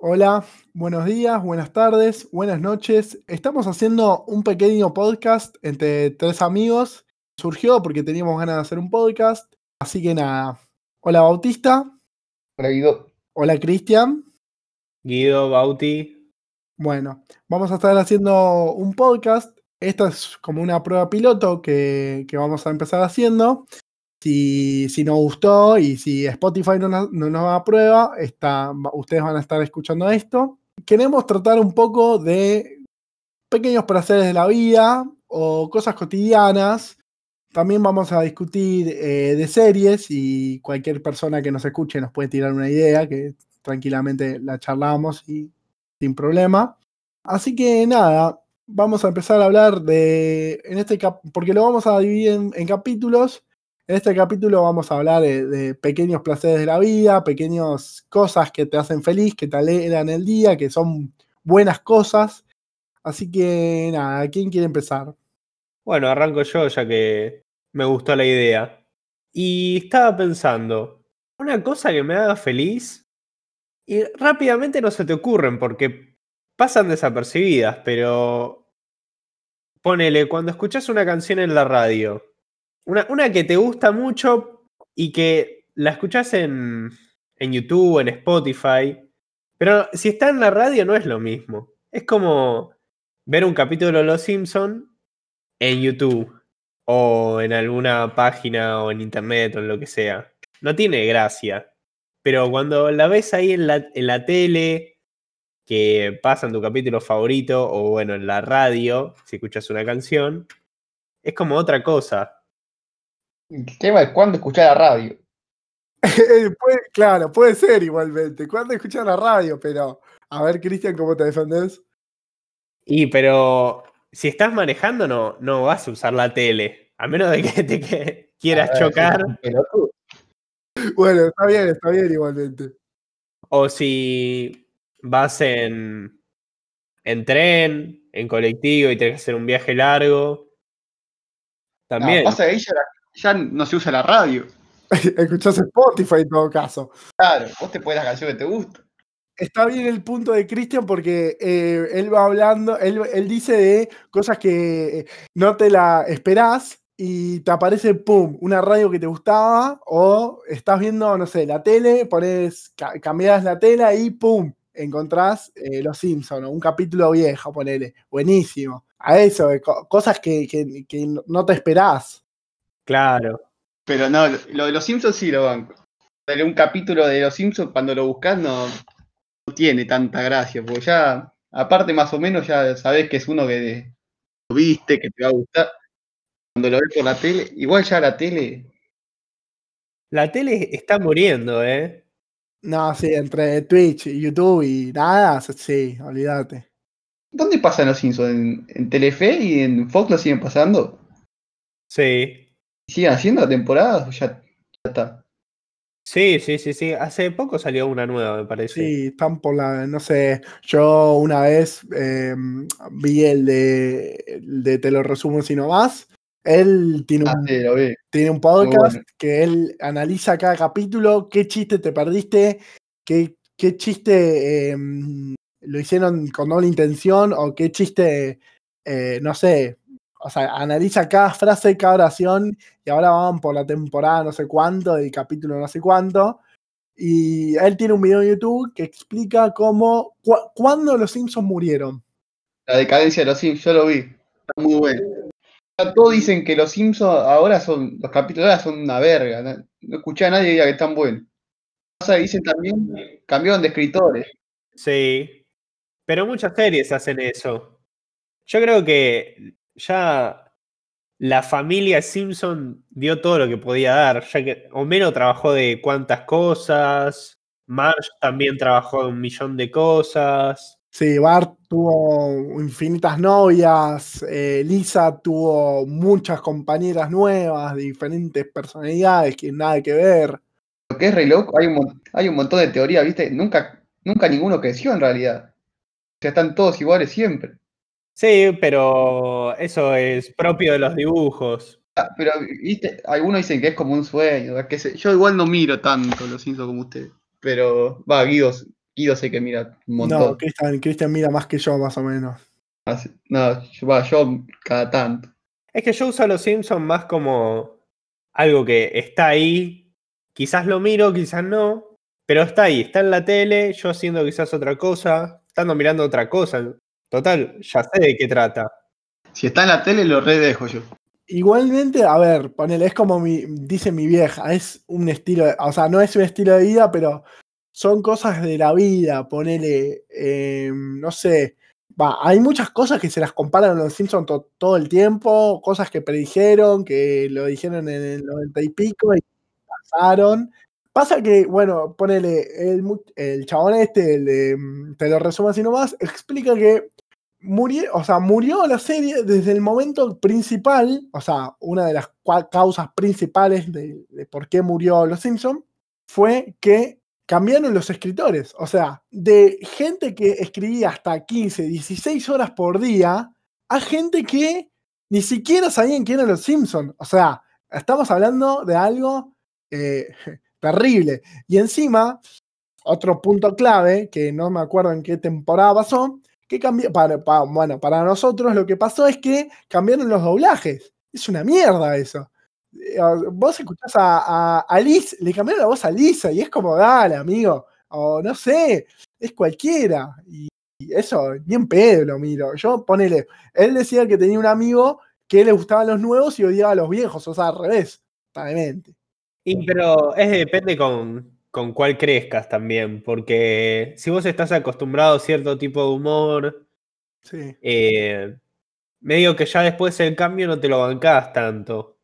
Hola, buenos días, buenas tardes, buenas noches. Estamos haciendo un pequeño podcast entre tres amigos. Surgió porque teníamos ganas de hacer un podcast. Así que nada. Hola Bautista. Hola Guido. Hola Cristian. Guido, Bauti. Bueno, vamos a estar haciendo un podcast. Esta es como una prueba piloto que, que vamos a empezar haciendo. Si, si, nos gustó y si Spotify no, no nos da prueba, está, ustedes van a estar escuchando esto. Queremos tratar un poco de pequeños placeres de la vida o cosas cotidianas. También vamos a discutir eh, de series y cualquier persona que nos escuche nos puede tirar una idea que tranquilamente la charlamos y sin problema. Así que nada, vamos a empezar a hablar de, en este porque lo vamos a dividir en capítulos. En este capítulo vamos a hablar de, pequeños placeres de la vida, pequeñas cosas que te hacen feliz, que te alegran el día, que son buenas cosas. Así que nada, ¿quién quiere empezar? Bueno, arranco yo ya que me gustó la idea. Y estaba pensando, una cosa que me haga feliz y rápidamente no se te ocurren porque pasan desapercibidas, pero ponele, cuando escuchas una canción en la radio, una, una que te gusta mucho y que la escuchas en, en YouTube, en Spotify, pero si está en la radio no es lo mismo. Es como ver un capítulo de Los Simpson en YouTube o en alguna página o en internet o en lo que sea. No tiene gracia. Pero cuando la ves ahí en la, en la tele, que pasa en tu capítulo favorito, o bueno, en la radio, si escuchas una canción, es como otra cosa. El tema es cuándo escuchar la radio. puede, claro, puede ser igualmente. ¿Cuándo escuchar la radio? Pero, a ver, Cristian, ¿cómo te defendés? Y, pero, si estás manejando, no, no vas a usar la tele. A menos de que te que quieras ver, chocar. Bueno, está bien, está bien igualmente. O si vas en, en tren, en colectivo y tenés que hacer un viaje largo. También. No, pasa que ahí ya, ya, no se usa la radio. Escuchás Spotify en todo caso. Claro, vos te pones la canción que te gusta. Está bien el punto de Cristian porque eh, él va hablando, él, él, dice de cosas que no te la esperás y te aparece, pum, una radio que te gustaba o estás viendo, no sé, la tele, pones, cambias la tela y pum, encontrás eh, Los Simpsons o un capítulo viejo, ponele, buenísimo. A eso, eh, cosas que, que, que, no te esperás. Claro. Pero no, lo de Los Simpsons sí lo banco. Un capítulo de Los Simpsons, cuando lo buscas, no, no tiene tanta gracia, porque ya, aparte más o menos, ya sabés que es uno que lo viste, que te va a gustar cuando lo ves por la tele, igual ya la tele. La tele está muriendo, ¿eh? No, sí, entre Twitch y YouTube y nada, sí, olvídate. ¿Dónde pasan los Simpsons? ¿En, ¿En, Telefe y en Fox lo siguen pasando? Sí. ¿Siguen haciendo temporadas o ya, ya está? Sí, sí, sí, sí. Hace poco salió una nueva, me parece. Sí, están por la, no sé, yo una vez eh, vi el de, el de Te lo resumo si no más. Él tiene un, ah, sí, tiene un podcast bueno. que él analiza cada capítulo, qué chiste te perdiste, qué, qué chiste eh, lo hicieron con doble intención o qué chiste, eh, no sé, o sea, analiza cada frase, cada oración y ahora van por la temporada no sé cuánto, el capítulo no sé cuánto. Y él tiene un video en YouTube que explica cómo, cu cuándo los Simpsons murieron. La decadencia de los Simpsons, yo lo vi. Está muy bueno todos dicen que los Simpsons ahora son, los capítulos ahora son una verga. No, no escuché a nadie que diga que están buenos. Pasa que dicen también, cambiaron de escritores. Sí, pero muchas series hacen eso. Yo creo que ya la familia Simpson dio todo lo que podía dar, ya que Homero trabajó de cuantas cosas, Marge también trabajó de un millón de cosas. Sí, Bart tuvo infinitas novias, eh, Lisa tuvo muchas compañeras nuevas, diferentes personalidades que nada que ver. Lo que es re loco, hay un, hay un montón de teorías, ¿viste? Nunca, nunca ninguno creció en realidad. O sea, están todos iguales siempre. Sí, pero eso es propio de los dibujos. Ah, pero, ¿viste? Algunos dicen que es como un sueño. Que se, yo igual no miro tanto los Simpsons como ustedes. Pero, va, Guido, Guido sé que mira un No, montón. Cristian, Cristian mira más que yo, más o menos. Así- no, yo, va, yo cada tanto. Es que yo uso a los Simpsons más como algo que está ahí. Quizás lo miro, quizás no. Pero está ahí, está en la tele, yo haciendo quizás otra cosa, estando mirando otra cosa. Total, ya sé de qué trata. Si está en la tele, lo redejo yo. Igualmente, a ver, ponele, es como mi, dice mi vieja, es un estilo, de- o sea, no es un estilo de vida, pero son cosas de la vida, ponele, eh, no sé, va, hay muchas cosas que se las comparan a los Simpsons to- todo el tiempo, cosas que predijeron, que lo dijeron en el noventa y pico y pasaron. Pasa que, bueno, ponele, el chabón este, el de, mm, te lo resumo así nomás, explica que murió, o sea, murió la serie desde el momento principal, o sea, una de las causas principales de, de por qué murió Los Simpson fue que cambiaron los escritores, o sea, de gente que escribía hasta 15, 16 horas por día, a gente que ni siquiera sabían quién eran Los Simpson, o sea, estamos hablando de algo eh, terrible. Y encima, otro punto clave, que no me acuerdo en qué temporada pasó, que cambió, para, pa- bueno, para nosotros lo que pasó es que cambiaron los doblajes. Es una mierda eso. Eh, Vos escuchás a, a, Liz, le cambiaron la voz a Lisa y es como, dale, amigo, o no sé, es cualquiera. Y, eso, bien pedo lo miro. Yo, ponele, él decía que tenía un amigo que le gustaban los nuevos y odiaba a los viejos, o sea, al revés, totalmente. Y pero es depende con, con cuál crezcas también, porque si vos estás acostumbrado a cierto tipo de humor, Sí. eh, medio que ya después el cambio no te lo bancás tanto.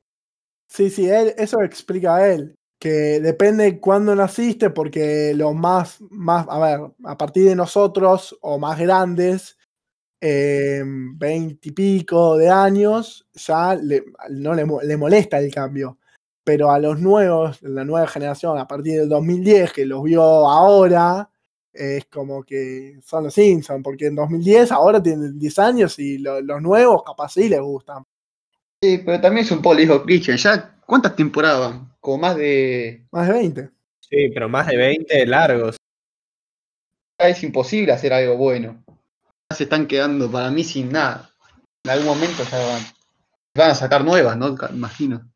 Sí, sí, él, eso explica él, que depende cuándo naciste, porque los más, más, a ver, a partir de nosotros o más grandes, veinte y pico de años, ya le, no le molesta el cambio. Pero a los nuevos, la nueva generación, a partir del 2010, que los vio ahora, es como que son los Simpsons, porque en 2010 ahora tienen 10 años y lo- los nuevos capaz sí les gustan. Sí, pero también es un poco, le dijo Christian, ya, ¿cuántas temporadas van? Como más de... Más de 20. Sí, pero más de 20 largos. Ya es imposible hacer algo bueno. Ya se están quedando para mí sin nada. En algún momento ya van, van a sacar nuevas, ¿no? Imagino.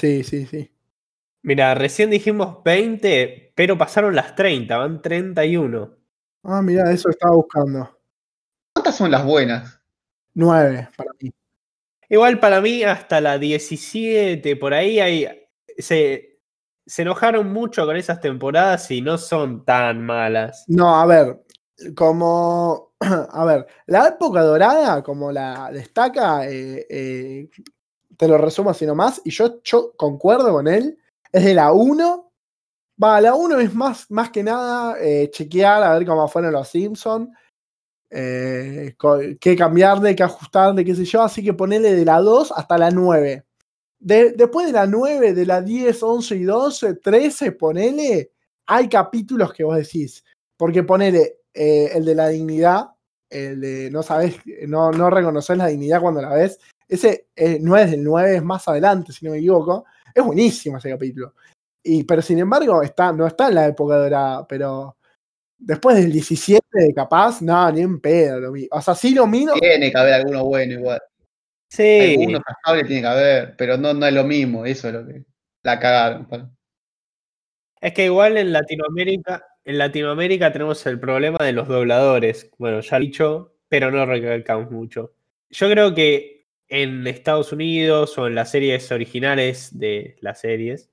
Sí, sí, sí. Mira, recién dijimos 20, pero pasaron las 30, van 31. Ah, mira, eso estaba buscando. ¿Cuántas son las buenas? 9 para mí. Igual para mí hasta la 17, por ahí hay, se, se enojaron mucho con esas temporadas y no son tan malas. No, a ver, como. A ver, la época dorada, como la destaca, eh, eh, te lo resumo así nomás, y yo, yo concuerdo con él, es de la 1. Va, la 1 es más, más que nada eh, chequear a ver cómo fueron los Simpsons, eh, qué cambiarle, qué ajustarle, qué sé yo, así que ponele de la 2 hasta la 9. De- después de la 9, de la 10, 11 y 12, 13, ponele, hay capítulos que vos decís, porque ponele eh, el de la dignidad, el de no sabes, no, no reconocer la dignidad cuando la ves, ese eh, no es del 9, es más adelante, si no me equivoco, es buenísimo ese capítulo. Y, pero sin embargo, está, no está en la época dorada, pero después del 17, capaz, no, ni en pedo lo vi. O sea, sí lo miro, Tiene que haber alguno bueno igual. Sí, Alguno pasable tiene que haber, pero no, no es lo mismo, eso es lo que la cagaron. es que igual en Latinoamérica, en Latinoamérica tenemos el problema de los dobladores. Bueno, ya lo he dicho, pero no recalcamos mucho. Yo creo que en Estados Unidos o en las series originales de las series,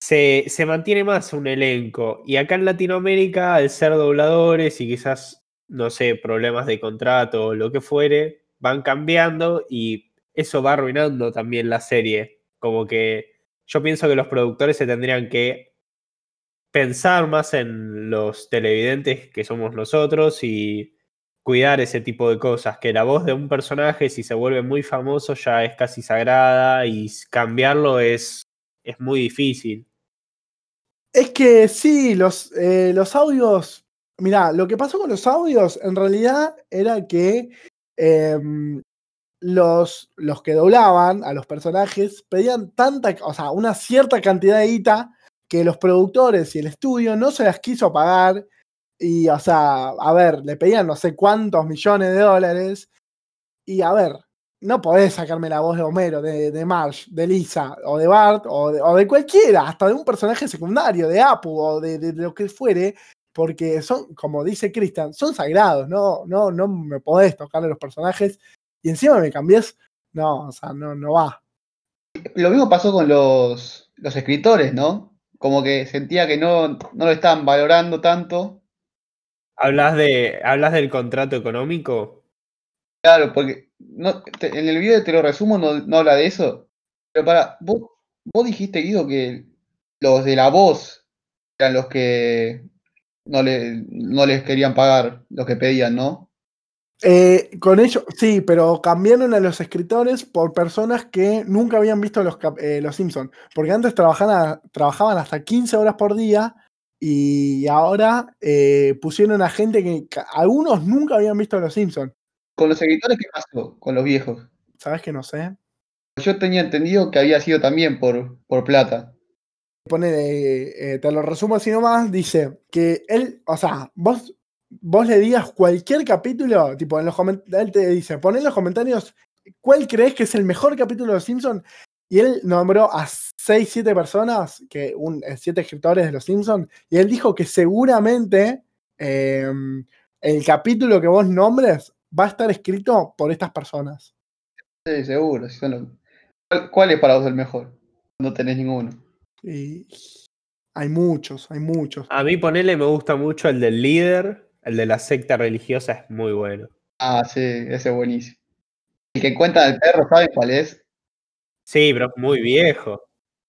se, se mantiene más un elenco. Y acá en Latinoamérica, al ser dobladores y quizás, no sé, problemas de contrato o lo que fuere, van cambiando y eso va arruinando también la serie. Como que yo pienso que los productores se tendrían que pensar más en los televidentes que somos nosotros y cuidar ese tipo de cosas, que la voz de un personaje si se vuelve muy famoso ya es casi sagrada y cambiarlo es, es muy difícil. Es que sí, los, eh, los audios. Mirá, lo que pasó con los audios en realidad era que em, los, los que doblaban a los personajes pedían tanta, o sea, una cierta cantidad de guita que los productores y el estudio no se las quiso pagar Y, o sea, a ver, le pedían no sé cuántos millones de dólares. Y, a ver, no podés sacarme la voz de Homero, de, de Marge, de Lisa, o de Bart, o de, o de cualquiera, hasta de un personaje secundario, de Apu, o de, de lo que fuere, porque son, como dice Christian, son sagrados, no, no, no me podés tocarle los personajes. Y encima me cambiés, no, o sea, no, no va. Lo mismo pasó con los, los escritores, ¿no? Como que sentía que no, no lo estaban valorando tanto. ¿Hablas, de, ¿Hablas del contrato económico? Claro, porque no, te- en el video te lo resumo, no, no habla de eso. Pero para, vos, vos dijiste, Guido, que los de la voz eran los que no, le, no les querían pagar, los que pedían, ¿no? Eh, con ello, sí, pero cambiaron a los escritores por personas que nunca habían visto los, eh, los Simpsons. Porque antes trabajaban, trabajaban hasta 15 horas por día y ahora eh, pusieron a gente que algunos nunca habían visto los Simpsons. Con los escritores, ¿qué pasó? Con los viejos. ¿Sabes que no sé? Yo tenía entendido que había sido también por, por plata. Pone, eh, te lo resumo así nomás, dice que él, o sea, vos, vos le digas cualquier capítulo, tipo en los comentarios, él te dice, pon en los comentarios cuál crees que es el mejor capítulo de Los Simpsons, y él nombró a 6, 7 personas, que un, 7 escritores de Los Simpsons, y él dijo que seguramente eh, el capítulo que vos nombres va a estar escrito por estas personas. Sí, seguro. si son los- ¿Cuál, cuál es para vos el mejor? No tenés ninguno. Y hay muchos, hay muchos. A mí ponerle me gusta mucho el del líder, el de la secta religiosa es muy bueno. Ah, sí, ese es buenísimo. El que encuentra al perro, ¿saben cuál es? Sí, pero es muy viejo.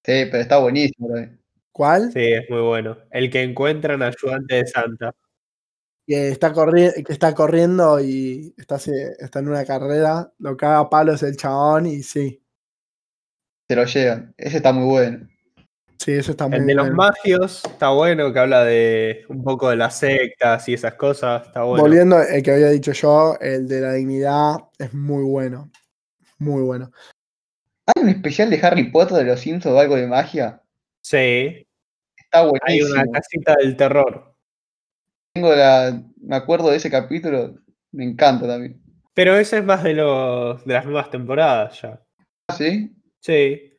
Sí, pero está buenísimo. bro. ¿Cuál? Sí, es muy bueno. El que encuentran ayudante de Santa. que está, corri- que está corriendo y está, en una carrera, lo caga a palos el chabón y sí, Se lo llevan. Ese está muy bueno. sí, eso está muy El de los bueno. magios está bueno, que habla de un poco de las sectas y esas cosas. Está bueno. Volviendo, el que había dicho yo, el de la dignidad, es muy bueno, muy bueno. ¿Hay un especial de Harry Potter de los Simpsons o algo de magia? Sí, Está hay buenísimo. una casita del terror. Tengo la, me acuerdo de ese capítulo. Me encanta también. Pero ese es más de, los, de las nuevas temporadas ya. ¿Ah, ¿Sí? Sí.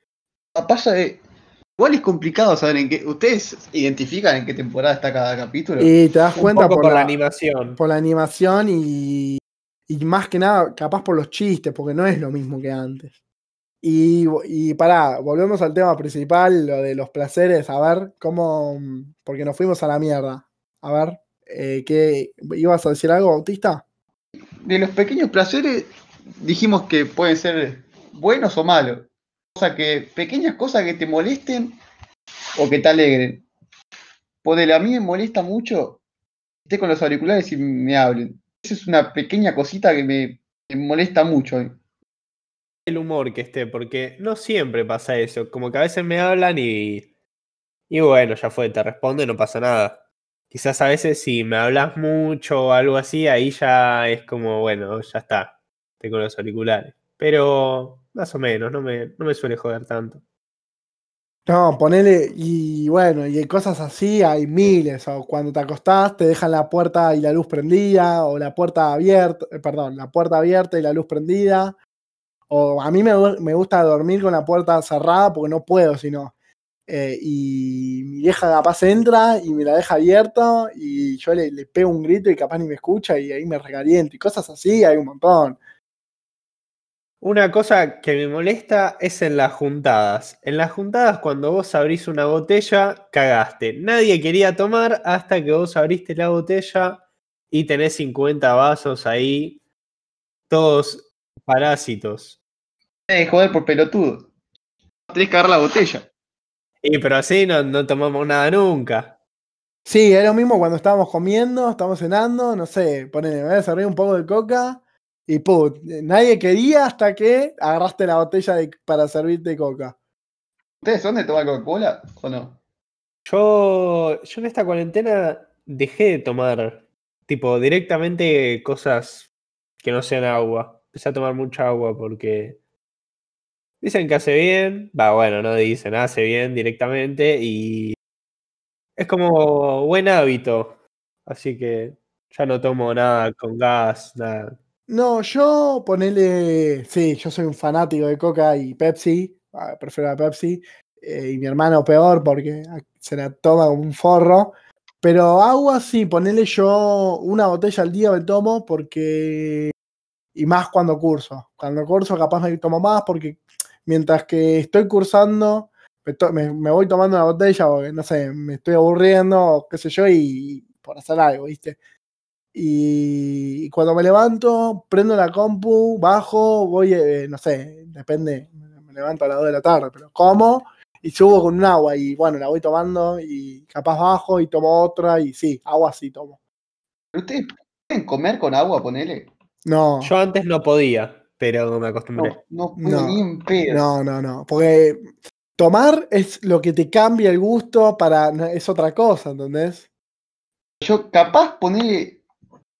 Pasa de. Igual es complicado saber en qué. ¿Ustedes identifican en qué temporada está cada capítulo? Y te das Un cuenta poco por, por la la, animación. por la animación y, y más que nada, capaz por los chistes, porque no es lo mismo que antes. Y, y pará, volvemos al tema principal, lo de los placeres, a ver cómo, porque nos fuimos a la mierda. A ver, eh, ¿qué, ¿ibas a decir algo, Bautista? De los pequeños placeres dijimos que pueden ser buenos o malos. O sea, que pequeñas cosas que te molesten o que te alegren. Ponele, a mí me molesta mucho esté con los auriculares y me hablen. Esa es una pequeña cosita que me, me molesta mucho. El humor que esté, porque no siempre pasa eso. Como que a veces me hablan y. Y bueno, ya fue, te respondo y no pasa nada. Quizás a veces si me hablas mucho o algo así, ahí ya es como, bueno, ya está. Con los auriculares. Pero más o menos, no me, no me suele joder tanto. No, ponele, y bueno, y cosas así, hay miles, o cuando te acostás te dejan la puerta y la luz prendida, o la puerta abierta, eh, perdón, la puerta abierta y la luz prendida, o a mí me, me gusta dormir con la puerta cerrada porque no puedo, sino, eh, y mi vieja capaz entra y me la deja abierta, y yo le, le pego un grito y capaz ni me escucha, y ahí me recaliento, y cosas así, hay un montón. Una cosa que me molesta es en las juntadas. En las juntadas, cuando vos abrís una botella, cagaste. Nadie quería tomar hasta que vos abriste la botella y tenés 50 vasos ahí, todos parásitos. Que joder por pelotudo. Tenés que agarrar la botella. Y pero así no, no tomamos nada nunca. Sí, es lo mismo cuando estábamos comiendo, estamos cenando, no sé, ponele, me voy a servir un poco de coca y put, nadie quería hasta que agarraste la botella de- para servirte coca. ¿Ustedes son de tomar Coca-Cola o no? Yo, yo en esta cuarentena dejé de tomar, tipo, directamente cosas que no sean agua. Empecé a tomar mucha agua porque dicen que hace bien. Va, bueno, no dicen, hace bien directamente y es como buen hábito. Así que ya no tomo nada con gas, nada. No, yo ponele. Sí, yo soy un fanático de Coca y Pepsi. ah, Prefiero la Pepsi. eh, y mi hermano peor porque se la toma un forro. Pero agua sí, ponele yo una botella al día me tomo porque. Y más cuando curso. Cuando curso capaz me tomo más porque mientras que estoy cursando me, voy tomando una botella porque no sé, me estoy aburriendo, o qué sé yo, y por hacer algo, ¿viste? Y, cuando me levanto, prendo la compu, bajo, voy, eh, no sé, depende, me levanto a las 2 de la tarde, pero como y subo con un agua y bueno, la voy tomando y capaz bajo y tomo otra y sí, agua sí tomo. ¿Pero ustedes pueden comer con agua, ponele? No, Yo antes no podía, pero me acostumbré. No, no ni en pedo. no, no, no, porque tomar es lo que te cambia el gusto para, es otra cosa, ¿entendés? Yo capaz ponele,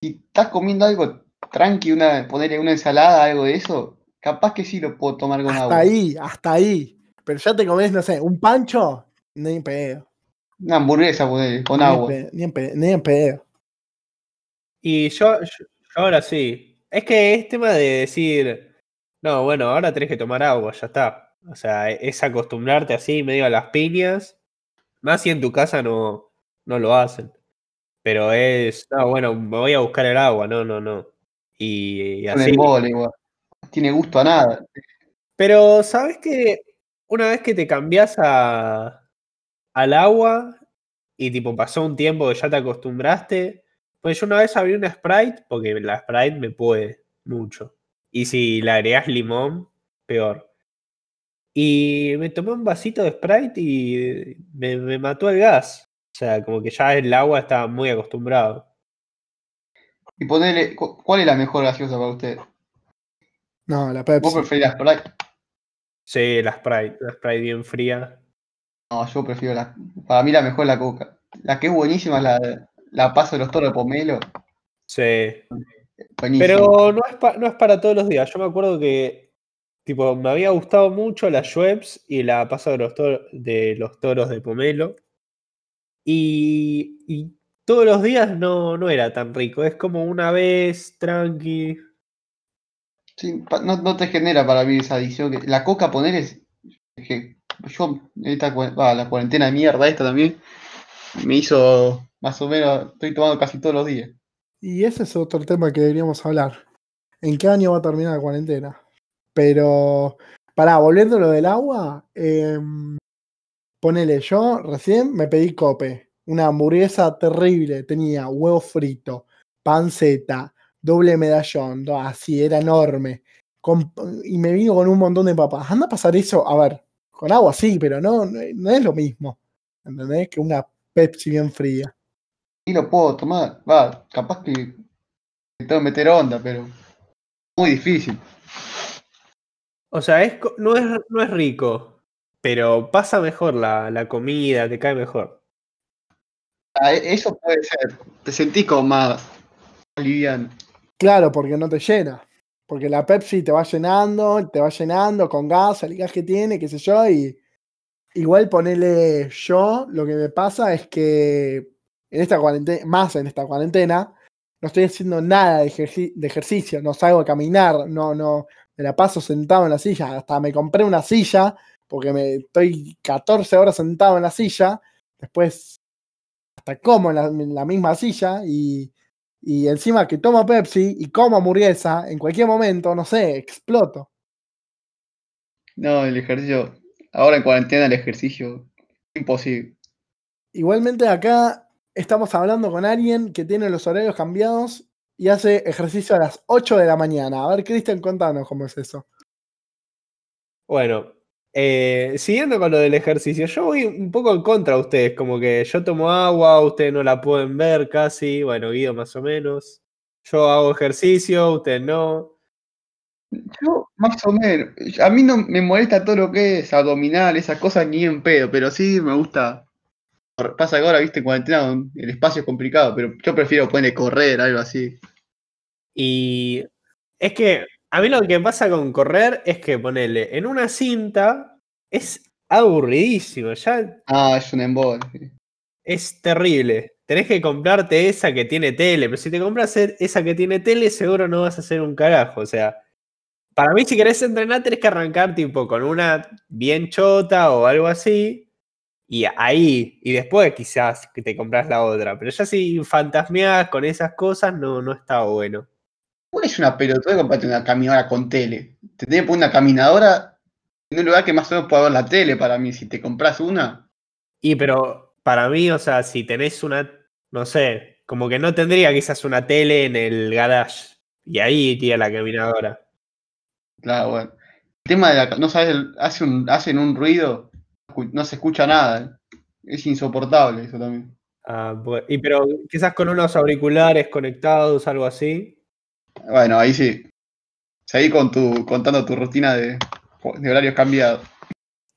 si estás comiendo algo tranqui, una, ponerle una ensalada, algo de eso, capaz que sí lo puedo tomar con Hasta agua. ahí, hasta ahí. Pero ya te comes, no sé, un pancho, ni en pedo. Una hamburguesa, con ni en agua. pedo, ni en pedo, ni en pedo. Y yo, yo, yo ahora sí. Es que es tema de decir, no, bueno, ahora tenés que tomar agua, ya está. O sea, es acostumbrarte así medio a las piñas. Más si en tu casa no, no lo hacen. Pero es, no, bueno, me voy a buscar el agua, no, no, no. Y, y así. igual. No Tiene gusto a nada. Pero, ¿sabes que Una vez que te cambias a, al agua y tipo pasó un tiempo que ya te acostumbraste, pues yo una vez abrí una Sprite, porque la Sprite me puede mucho. Y si le agregas limón, peor. Y me tomé un vasito de Sprite y me, me mató el gas. O sea, como que ya el agua estaba muy acostumbrado. Y ponele, cu- ¿cuál es la mejor gaseosa para usted? No, la ¿Vos Pepsi. preferís la Sprite? Sí, la Sprite, la Sprite bien fría. No, yo prefiero la. Para mí la mejor es la Coca. La que es buenísima es la, la Paso de los Toros de Pomelo. Sí. Pero no es, pa- no es para todos los días. Yo me acuerdo que tipo, me había gustado mucho la Schweppes y la Paso de los, Tor- de los Toros de Pomelo. Y, y todos los días no, no era tan rico. Es como una vez, tranqui. Sí, no, no te genera para mí esa adicción. que- La Coca, poner es. que yo, esta, la cuarentena de mierda esta también, me hizo más o menos. Estoy tomando casi todos los días. Y ese es otro tema que deberíamos hablar. ¿En qué año va a terminar la cuarentena? Pero, pará, volviendo a lo del agua, em, ponele, yo recién me pedí cope, una hamburguesa terrible, tenía huevo frito, panceta, doble medallón, así, era enorme, con- y me vino con un montón de papas. Anda a pasar eso, a ver, con agua sí, pero no, no, no es lo mismo, ¿entendés? Que una Pepsi bien fría. Y lo puedo tomar. Va, capaz que que meter onda, pero. Muy difícil. O sea, es, no, es, no es rico, pero pasa mejor la, la comida, te cae mejor. Ah, e- eso puede ser. Te sentís como más liviano. Claro, porque no te llena. Porque la Pepsi te va llenando, te va llenando con gas, el gas que tiene, qué sé yo, y igual ponerle yo, lo que me pasa es que en esta cuarentena, más en esta cuarentena, no estoy haciendo nada de, ejerci- de ejercicio, no salgo a caminar, no, no, me la paso sentado en la silla, hasta me compré una silla, porque me estoy 14 horas sentado en la silla, después hasta como en la, en la misma silla y, y encima que tomo Pepsi y como hamburguesa, en cualquier momento, no sé, exploto. No, el ejercicio. Ahora en cuarentena el ejercicio. Imposible. Igualmente acá estamos hablando con alguien que tiene los horarios cambiados y hace ejercicio a las 8 de la mañana. A ver, Cristian, contanos cómo es eso. Bueno, eh, siguiendo con lo del ejercicio, yo voy un poco en contra de ustedes, como que yo tomo agua, ustedes no la pueden ver casi, bueno, Guido más o menos. Yo hago ejercicio, ustedes no. Yo, más o menos. A mí no me molesta todo lo que es abdominal, esas cosas ni en pedo, pero sí me gusta. Pasa que ahora, viste, en cuarentena el espacio es complicado, pero yo prefiero ponerle correr, algo así. Y es que a mí lo que pasa con correr es que ponerle en una cinta es aburridísimo, ya Ah, es un embole. es terrible. tenés que comprarte esa que tiene tele, pero si te compras e- esa que tiene tele, seguro no vas a hacer un carajo. O sea, para mí, si querés entrenar, tenés que arrancar tipo con una bien chota o algo así. Y ahí, y después quizás que te compras la otra. Pero ya si fantasmeás con esas cosas, no, no está bueno. ¿Cuál es una pelotuda comprarte una caminadora con tele? Te tenés que poner una caminadora en un lugar que más o menos pueda ver la tele para mí. Si te compras una, Y pero para mí, o sea, si tenés una, no sé, como que no tendría quizás una tele en el garage. Y ahí iría la caminadora. Claro, bueno. El tema de la. No sabes, hace un, hacen un ruido, no se escucha nada. Es insoportable eso también. Ah, bu- y pero quizás con unos auriculares conectados, algo así. Bueno, ahí sí. Seguí con tu, contando tu rutina de, de horarios cambiados.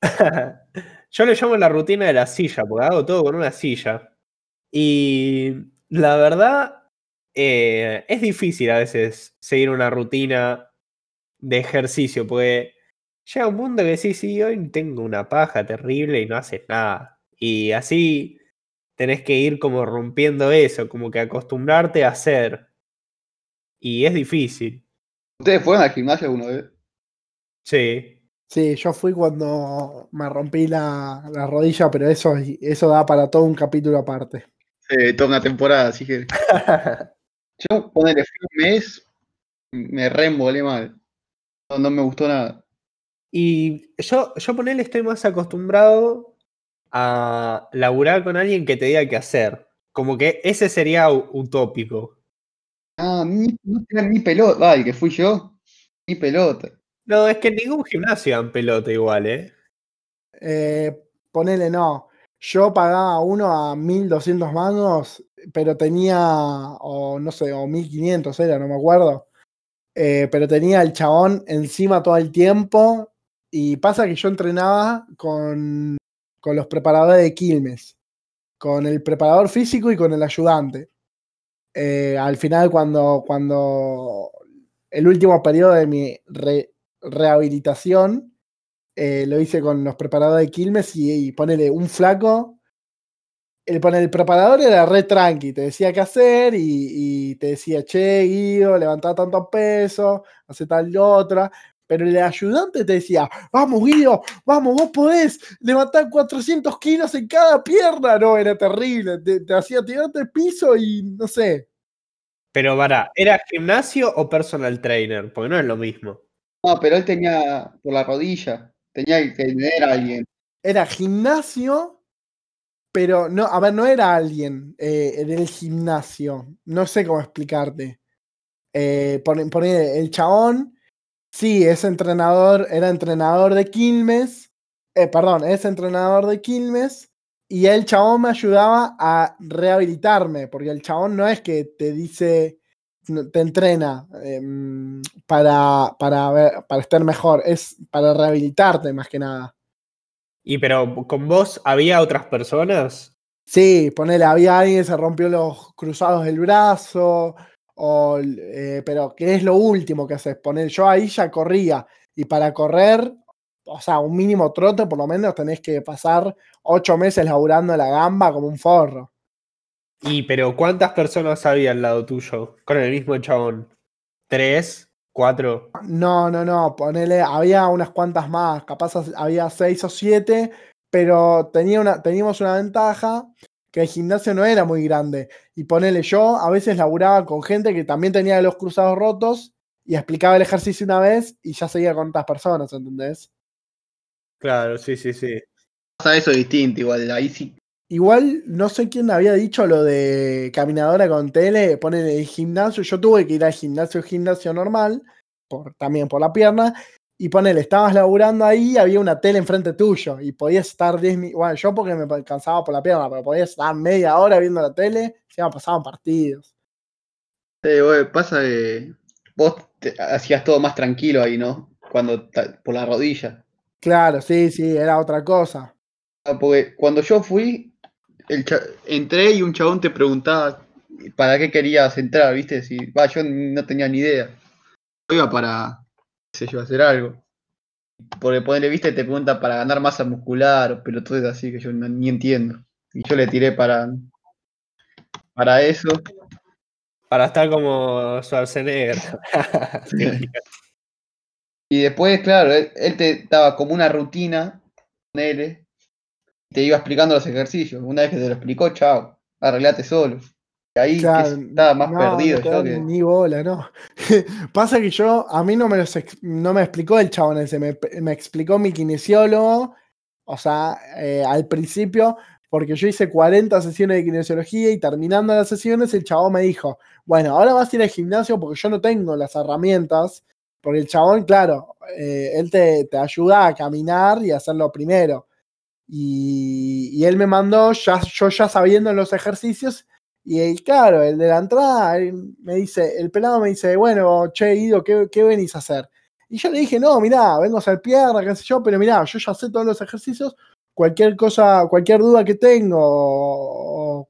Yo le llamo la rutina de la silla, porque hago todo con una silla. Y la verdad, eh, es difícil a veces seguir una rutina de ejercicio, porque llega un punto que sí, sí, hoy tengo una paja terrible y no haces nada. Y así tenés que ir como rompiendo eso, como que acostumbrarte a hacer. Y es difícil, ¿Ustedes fueron al gimnasio alguna vez? sí. Sí, yo fui cuando me rompí la, la rodilla, pero eso, eso da para todo un capítulo aparte. Sí, toda una temporada, así que. Yo, ponerle fui un mes, me reembolé mal. No, no me gustó nada. Y yo, yo ponele, estoy más acostumbrado a laburar con alguien que te diga qué hacer. Como que ese sería utópico. Ah, ni, no tenía ni pelota. Ay, que fui yo. Ni pelota. No, es que en ningún gimnasio dan pelota igual, ¿eh? Eh, ponele no. Yo pagaba uno a 1200 mangos, pero tenía, o no sé, o 1500 era, no me acuerdo. Eh, pero tenía el chabón encima todo el tiempo. Y pasa que yo entrenaba con, con los preparadores de Quilmes, con el preparador físico y con el ayudante. Eh, al final, cuando, cuando el último periodo de mi re- rehabilitación, eh, lo hice con los preparadores de Quilmes y, y ponele un flaco. El, el preparador era re tranqui, te decía qué hacer y, y te decía, che, Guido, levantá tantos pesos, hace tal y otra. Pero el ayudante te decía, vamos Guido, vamos, vos podés levantar 400 kilos en cada pierna. No, era terrible, te, te hacía tirarte el piso y no sé. Pero para, ¿era gimnasio o personal trainer? Porque no es lo mismo. No, pero él tenía por la rodilla. Tenía que tener a alguien. Era gimnasio, pero no, a ver, no era alguien eh, del gimnasio. No sé cómo explicarte. Eh, pone el chabón, sí, es entrenador, era entrenador de Quilmes, eh, perdón, es entrenador de Quilmes, y el chabón me ayudaba a rehabilitarme, porque el chabón no es que te dice, te entrena em, para, para, para estar mejor, es para rehabilitarte más que nada. Y pero con vos había otras personas. Sí, ponele, había alguien que se rompió los cruzados del brazo, o, eh, pero ¿qué es lo último que haces? Poner, yo ahí ya corría, y para correr, o sea, un mínimo trote por lo menos tenés que pasar ocho meses laburando la gamba como un forro. Y pero ¿cuántas personas había al lado tuyo? Con el mismo chabón. ¿Tres? ¿Cuatro? No, no, no, ponele, había unas cuantas más, capaz había seis o siete, pero tenía una, teníamos una ventaja que el gimnasio no era muy grande. Y ponele, yo a veces laburaba con gente que también tenía los cruzados rotos y explicaba el ejercicio una vez y ya seguía con otras personas, ¿entendés? Claro, sí, sí, sí. Pasa eso distinto, igual. Ahí sí. Igual no sé quién había dicho lo de caminadora con tele, ponen el gimnasio. Yo tuve que ir al gimnasio, gimnasio normal, por, también por la pierna, y ponele, estabas laburando ahí, había una tele enfrente tuyo, y podías estar 10 minutos. Bueno, yo porque me cansaba por la pierna, pero podías estar media hora viendo la tele, se me pasaban partidos. Sí, güey, pasa que vos te- hacías todo más tranquilo ahí, ¿no? Cuando por la rodilla. Claro, sí, sí, era otra cosa. Ah, Porque cuando yo fui, el entré y un chabón te preguntaba para qué querías entrar, ¿viste? Si, va, yo no tenía ni idea. Yo iba para, qué sé yo, hacer algo. Porque ponerle, ¿viste? Te pregunta para ganar masa muscular o pelotudes así que yo no- ni entiendo. Y yo le tiré para, para eso. Para estar como Schwarzenegger. Y después, claro, él, él te daba como una rutina con él, te iba explicando los ejercicios. Una vez que te lo explicó, chao, arreglate solo. Y ahí Claro, estaba más no, perdido no yo que. Ni bola, ¿no? Pasa que yo, a mí no me, los no me explicó el chabón ese, me, me explicó mi kinesiólogo, o sea, eh, al principio, porque yo hice 40 sesiones de kinesiología y terminando las sesiones el chabón me dijo, bueno, ahora vas a ir al gimnasio porque yo no tengo las herramientas, porque el chabón, claro, eh, él te, te ayuda a caminar y a hacerlo primero. Y, él me mandó, ya, yo ya sabiendo los ejercicios, y el, claro, el de la entrada él me dice, el pelado me dice, bueno, che, Ido, ¿qué, qué venís a hacer? Y yo le dije, no, mirá, vengo a hacer pierna, qué sé yo, pero mirá, yo ya sé todos los ejercicios, cualquier cosa, cualquier duda que tengo, o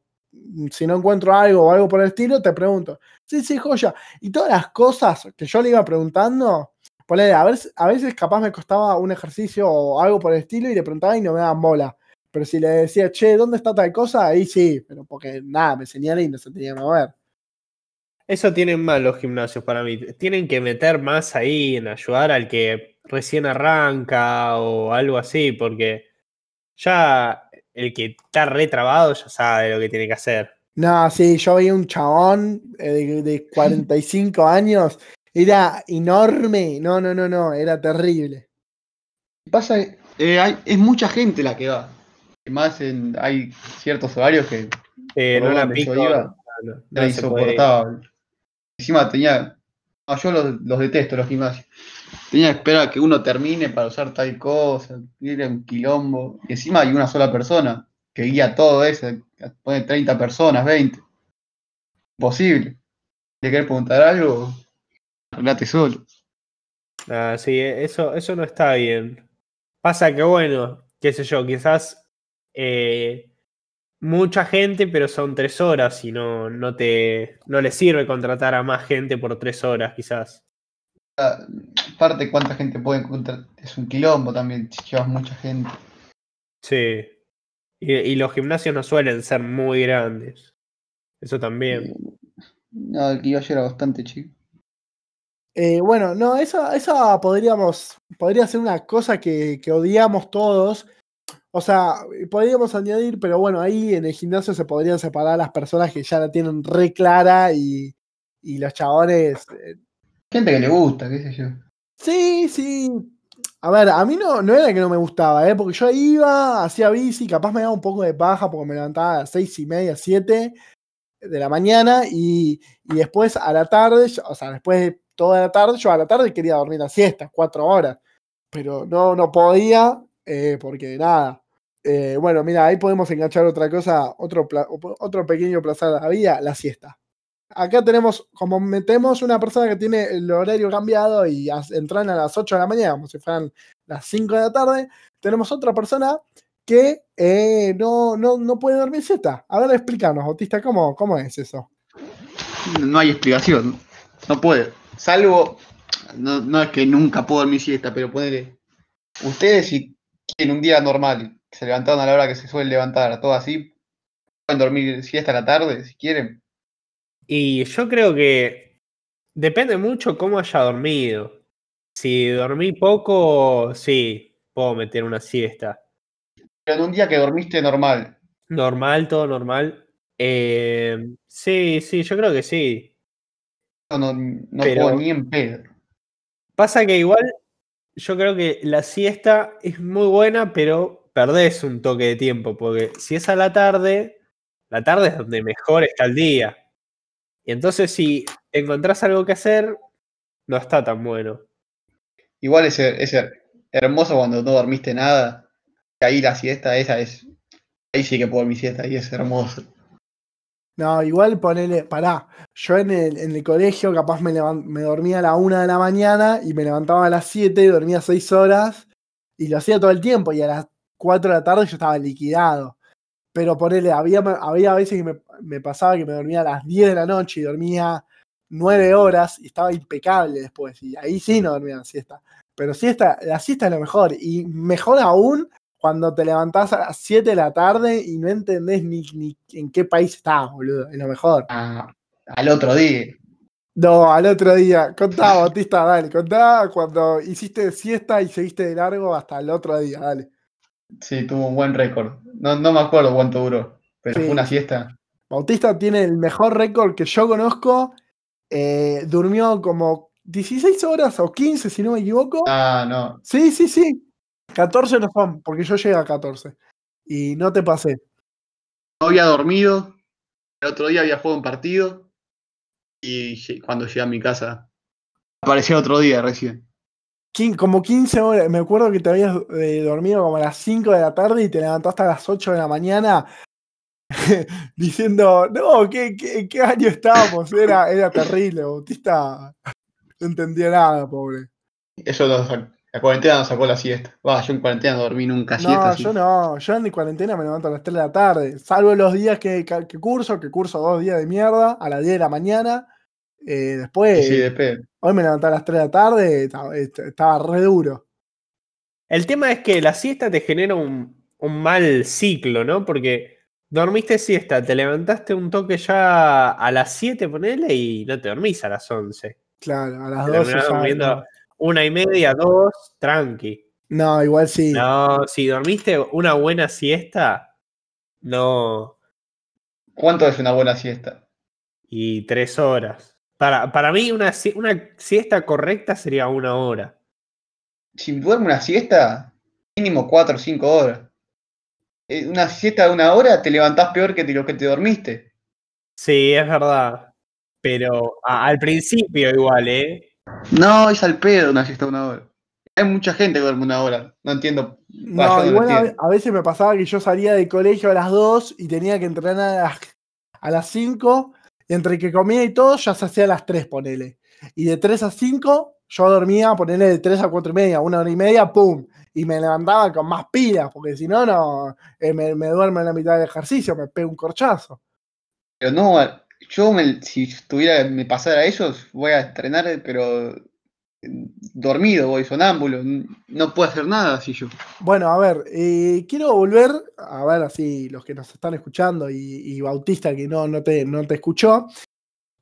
si no encuentro algo o algo por el estilo, te pregunto. Sí, sí, joya. Y todas las cosas que yo le iba preguntando, ponele, a veces, a veces capaz me costaba un ejercicio o algo por el estilo y le preguntaba y no me daban bola. Pero si le decía, che, ¿dónde está tal cosa? Ahí sí, pero porque nada, me señala y no se tenía que mover. Eso tienen mal los gimnasios para mí. Tienen que meter más ahí en ayudar al que recién arranca o algo así, porque ya el que está retrabado ya sabe lo que tiene que hacer. No, sí, yo veía un chabón eh, de, de 45 años, era enorme, no, no, no, no, era terrible. Pasa, eh, hay, es mucha gente la que va. Más en, hay ciertos horarios que Eh, no la donde pico. yo iba, no, no, era insoportable. Encima tenía. no, yo los, los detesto, los gimnasios. Tenía que esperar a que uno termine para usar tal cosa, ir a un quilombo. Y encima hay una sola persona que guía todo eso. Pone 30 personas, 20. Imposible. Si querés preguntar algo, arreglate solo. Ah, sí, e- eso, eso no está bien. Pasa que, bueno, qué sé yo, quizás eh, mucha gente, pero son tres horas y no, no te no le sirve contratar a más gente por tres horas, quizás. Aparte, cuánta gente puede encontrar. Es un quilombo también, si llevas mucha gente. Sí. Y, y los gimnasios no suelen ser muy grandes. Eso también. No, el que yo era bastante chico. Eh, bueno, no, esa, esa podríamos, podría ser una cosa que, que odiamos todos. O sea, podríamos añadir, pero bueno, ahí en el gimnasio se podrían separar las personas que ya la tienen re clara y, y los chabones. eh, Gente que le gusta, qué sé yo. Sí, sí. A ver, a mí no, no era que no me gustaba, ¿eh? porque yo iba, hacía bici, capaz me daba un poco de paja porque me levantaba a las seis y media, siete de la mañana y, y después a la tarde, o sea, después de toda la tarde, yo a la tarde quería dormir la siesta, cuatro horas, pero no, no podía eh, porque nada. Eh, bueno, mira, ahí podemos enganchar otra cosa, otro, otro pequeño placer de la siesta. Acá tenemos, como metemos una persona que tiene el horario cambiado y entran a las 8 de la mañana, como si fueran las 5 de la tarde, tenemos otra persona que eh, no, no, no puede dormir siesta. A ver, explícanos, Bautista, ¿cómo, cómo es eso? No hay explicación. No puede. Salvo. No, no es que nunca puedo dormir siesta, pero ponerle. Ustedes, si tienen un día normal, se levantaron a la hora que se suele levantar, todo así, pueden dormir siesta a la tarde, si quieren. Y yo creo que depende mucho cómo haya dormido. Si dormí poco, sí, puedo meter una siesta. Pero en un día que dormiste normal, Normal, todo normal. Eh, sí, sí, yo creo que sí. No, no, no Pero- puedo ni en pedo. Pasa que igual yo creo que la siesta es muy buena, pero perdés un toque de tiempo, porque si es a la tarde, la tarde es donde mejor está el día. Y entonces si encontrás algo que hacer, no está tan bueno. Igual es, es hermoso cuando no dormiste nada. que Ahí la siesta, esa es. Ahí sí que puedo dormir siesta, ahí es hermoso. No, igual ponele, pará. Yo en el, en el colegio capaz me, me dormía a la una de la mañana y me levantaba a las 7 y dormía 6 horas y lo hacía todo el tiempo y a las 4 de la tarde yo estaba liquidado. Pero ponele, había, había veces que me, me pasaba que me dormía a las 10 de la noche y dormía 9 horas y estaba impecable después. Y ahí sí no dormía la siesta. Pero siesta, la siesta es lo mejor. Y mejor aún cuando te levantás a las 7 de la tarde y no entendés ni, ni en qué país estás, boludo. Es lo mejor. Ah, al otro día. No, al otro día. Contá, Bautista, dale. Contá cuando hiciste siesta y seguiste de largo hasta el otro día, dale. Sí, tuvo un buen récord. No, no me acuerdo cuánto duró, pero Sí, fue una siesta. Bautista tiene el mejor récord que yo conozco. Eh, durmió como 16 horas o 15, si no me equivoco. Ah, no. Sí, sí, sí. 14 no son, porque yo llegué a 14. Y no te pasé. No había dormido. El otro día había jugado un partido. Y cuando llegué a mi casa, apareció otro día recién. Quin- como 15 horas. Me acuerdo que te habías eh, dormido como a las 5 de la tarde y te levantaste a las 8 de la mañana diciendo, no, ¿qué, qué, qué año estábamos? Era, era terrible. Bautista no entendía nada, pobre. Eso sac- la cuarentena nos sacó la siesta. Va, yo en cuarentena no dormí nunca siesta. No, yo no. Yo en mi cuarentena me levanto a las 3 de la tarde. Salvo los días que, curso, que curso dos días de mierda a las 10 de la mañana. Eh, después, Sí, sí, de pedo. hoy me levanté a las 3 de la tarde, estaba, estaba re duro. El tema es que la siesta te genera un, un mal ciclo, ¿no? Porque dormiste siesta, te levantaste un toque ya a las 7, ponele, y no te dormís a las 11. Claro, a las Te 12 terminás ya, durmiendo no. Una y media, dos, tranqui. No, igual sí. No, si dormiste una buena siesta, no. ¿Cuánto es una buena siesta? Y tres horas. Para, para mí, una, si- una siesta correcta sería una hora. Si duermo una siesta, mínimo 4 o 5 horas. Eh, Una siesta de una hora te levantás peor que lo que te dormiste. Sí, es verdad. Pero a- al principio igual, ¿eh? No, es al pedo una siesta una hora. Hay mucha gente que duerme una hora. No entiendo. No, igual a, veces me pasaba que yo salía del colegio a las 2 y tenía que entrenar a las, a las 5 y entre que comía y todo ya se hacía a las 3, ponele. Y de 3 a 5 yo dormía, ponele de 3 a 4 y media, una hora y media, ¡pum! Y me levantaba con más pilas, porque si no, no, eh, me, me duermo en la mitad del ejercicio, me pego un corchazo. Pero no, yo me- si estuviera, me pasara eso, voy a entrenar, pero eh, dormido, voy sonámbulo. No puedo hacer nada así yo. Bueno, a ver, eh, quiero volver, a ver así los que nos están escuchando y, Bautista que no, no, te, no te escuchó.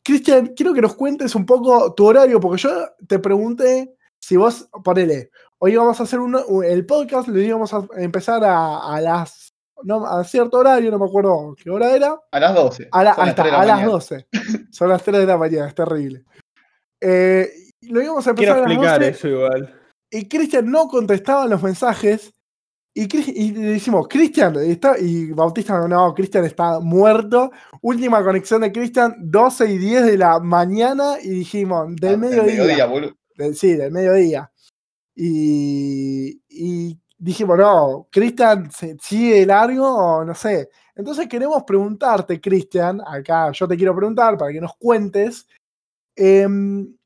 Cristian, quiero que nos cuentes un poco tu horario, porque yo te pregunté si vos, ponele, hoy vamos a hacer un, el podcast, lo íbamos a empezar a, a las, no, a cierto horario, no me acuerdo qué hora era, A las 12. a, la- ahí las está, 3 de la a las mañana. 12. Son las 3 de la mañana, es terrible. Eh, lo íbamos a Quiero empezar a las explicar 12 eso igual. y Cristian no contestaba los mensajes. Y, y le decimos, Cristian, está, y Bautista, no, Cristian está muerto. Última conexión de Cristian, 12 y 10 de la mañana, y dijimos, del Ah, mediodía. boludo. Del- sí, del mediodía. Y, y dijimos, no, Cristian, ¿se- ¿sigue largo o no sé? Entonces queremos preguntarte, Cristian, acá yo te quiero preguntar para que nos cuentes. em,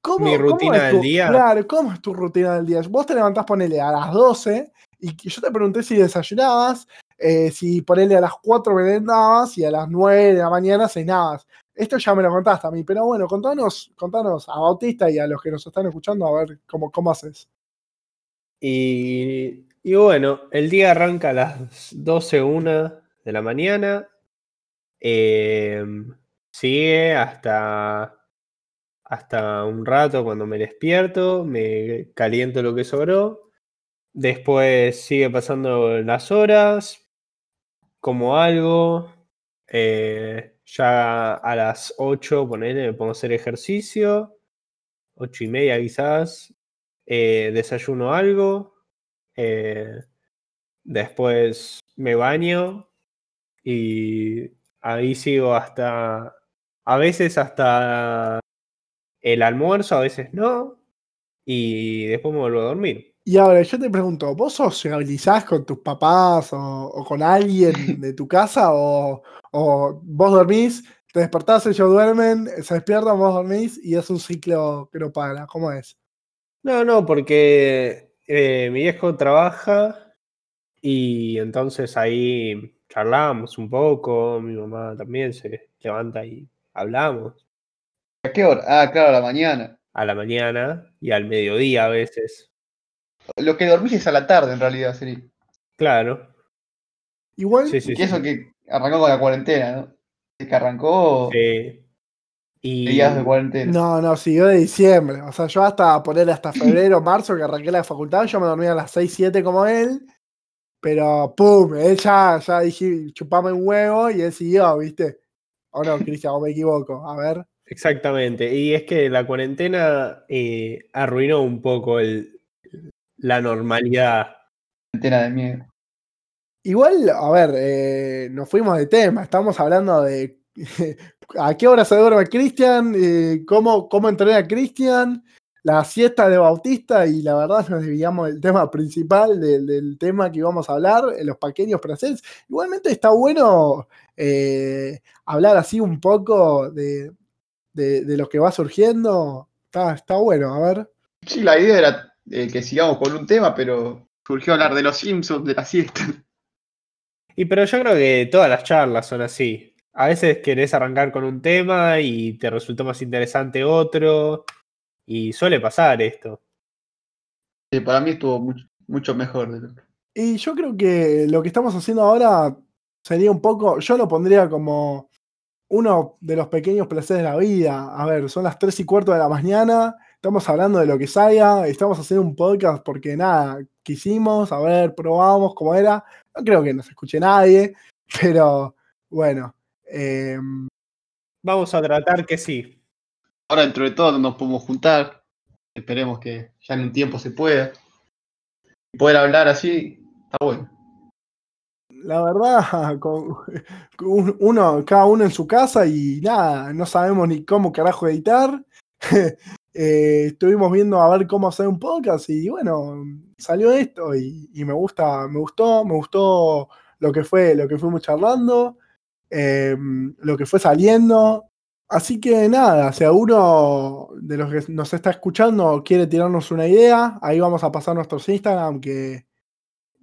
¿cómo, Mi cómo rutina es del tu- día. Claro, ¿cómo es tu rutina del día? Vos te levantás, ponele, a las 12 y yo te pregunté si desayunabas, eh, si ponele a las 4 merendabas y a las 9 de la mañana cenabas. Esto ya me lo contaste a mí, pero bueno, contanos, contanos a Bautista y a los que nos están escuchando a ver cómo, cómo haces. Y, bueno, el día arranca a las 12, una de la mañana. em, sigue hasta, hasta un rato cuando me despierto, me caliento lo que sobró. Después sigue pasando las horas, como algo. eh, ya a las 8, ponele, me pongo a hacer ejercicio. 8 y media quizás. Eh, desayuno algo. eh, después me baño. Y ahí sigo hasta. A veces hasta el almuerzo, a veces no. Y después me vuelvo a dormir. Y ahora yo te pregunto, ¿vos sociabilizás con tus papás o, o con alguien de tu casa o, o vos dormís, te despertás, ellos duermen, se despiertan, vos dormís y es un ciclo que no para? ¿Cómo es? No, no, porque eh, mi viejo trabaja y entonces ahí charlamos un poco, mi mamá también se levanta y hablamos ¿A qué hora? Ah, claro, a la mañana. a la mañana y al mediodía a veces. Lo que dormís es a la tarde, en realidad, sería. Claro. Igual, Sí, sí, y sí. eso que arrancó con la cuarentena, ¿no? Es que arrancó Sí. Y días de cuarentena. no, no, siguió de diciembre. O sea, yo hasta poner hasta febrero, marzo, que arranqué la facultad, yo me dormía a las 6, 7 como él. Pero, pum, él ya, ya dije, chupame un huevo y él siguió, ¿viste? O no, Cristian, o me equivoco. A ver. Exactamente. Y es que la cuarentena eh, arruinó un poco el, la normalidad. Cuarentena de miedo. Igual, a ver, eh, nos fuimos de tema. Estamos hablando de a qué hora se duerme Cristian, eh, cómo, cómo entrena a Cristian, la siesta de Bautista y la verdad nos desviamos del tema principal, del, del tema que íbamos a hablar, en los pequeños presets. Igualmente está bueno eh, hablar así un poco de, de, de lo que va surgiendo. Está, está bueno, a ver. Sí, la idea era eh, que sigamos con un tema, pero surgió hablar de los Simpsons, de la siesta. Y pero yo creo que todas las charlas son así. A veces querés arrancar con un tema y te resultó más interesante otro. Y suele pasar esto. Sí, para mí estuvo mucho, mucho mejor. De lo que- Y yo creo que lo que estamos haciendo ahora sería un poco, yo lo pondría como uno de los pequeños placeres de la vida. A ver, son las 3 y cuarto de la mañana, estamos hablando de lo que salga, estamos haciendo un podcast porque nada, quisimos, a ver, probamos cómo era. No creo que nos escuche nadie, pero bueno. Eh, Vamos a tratar que sí. Ahora dentro de todo no nos podemos juntar. Esperemos que ya en un tiempo se pueda. Poder hablar así, está bueno. la verdad, con, con uno, cada uno en su casa y nada, no sabemos ni cómo carajo editar. Eh, estuvimos viendo a ver cómo hacer un podcast y bueno, salió esto y, y me gusta, me gustó, me gustó lo que fue, lo que fuimos charlando, eh, lo que fue saliendo. Así que nada, si alguno de los que nos está escuchando quiere tirarnos una idea, ahí vamos a pasar nuestros Instagram que,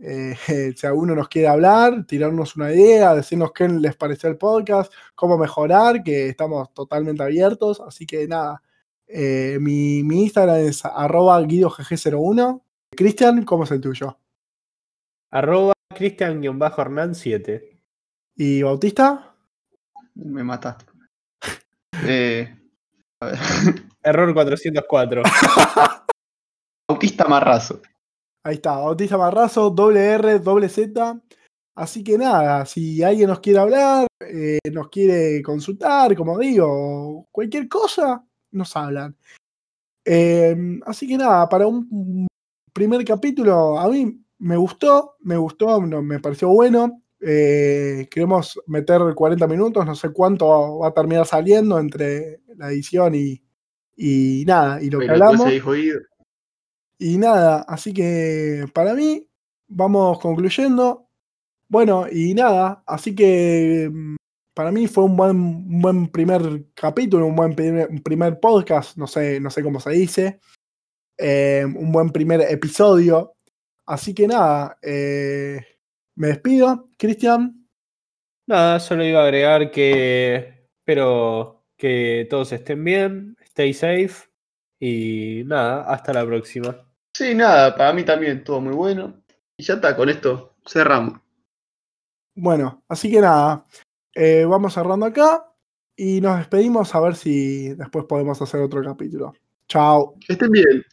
eh, si alguno nos quiere hablar, tirarnos una idea, decirnos qué les pareció el podcast, cómo mejorar, que estamos totalmente abiertos. Así que nada, eh, mi, mi Instagram es arroba guidogg01. Cristian, ¿cómo es el tuyo? Arroba Cristian-Hernán 7. ¿Y Bautista? Me mataste. Eh, a ver. Error 404. Bautista Marrazo. Ahí está, Bautista Marrazo, doble R, doble Z. Así que nada, si alguien nos quiere hablar, eh, nos quiere consultar, como digo, cualquier cosa, nos hablan. Eh, así que nada, para un primer capítulo, a mí me gustó, me gustó, no, me pareció bueno. Eh, queremos meter 40 minutos, no sé cuánto va a terminar saliendo entre la edición y, y nada, y lo que Pero después hablamos. se dijo Guido. Y nada, así que para mí, vamos concluyendo. Bueno, y nada, así que mm, para mí fue un buen, un buen primer capítulo, un buen primer, un primer podcast, no sé, no sé cómo se dice. eh, un buen primer episodio. Así que nada, eh, me despido. Cristian, Nada, solo iba a agregar que espero que todos estén bien, stay safe y nada, hasta la próxima. Sí, nada, para mí también estuvo muy bueno. Y ya está, con esto cerramos. bueno, así que nada, eh, vamos cerrando acá y nos despedimos a ver si después podemos hacer otro capítulo. Chao. Que estén bien.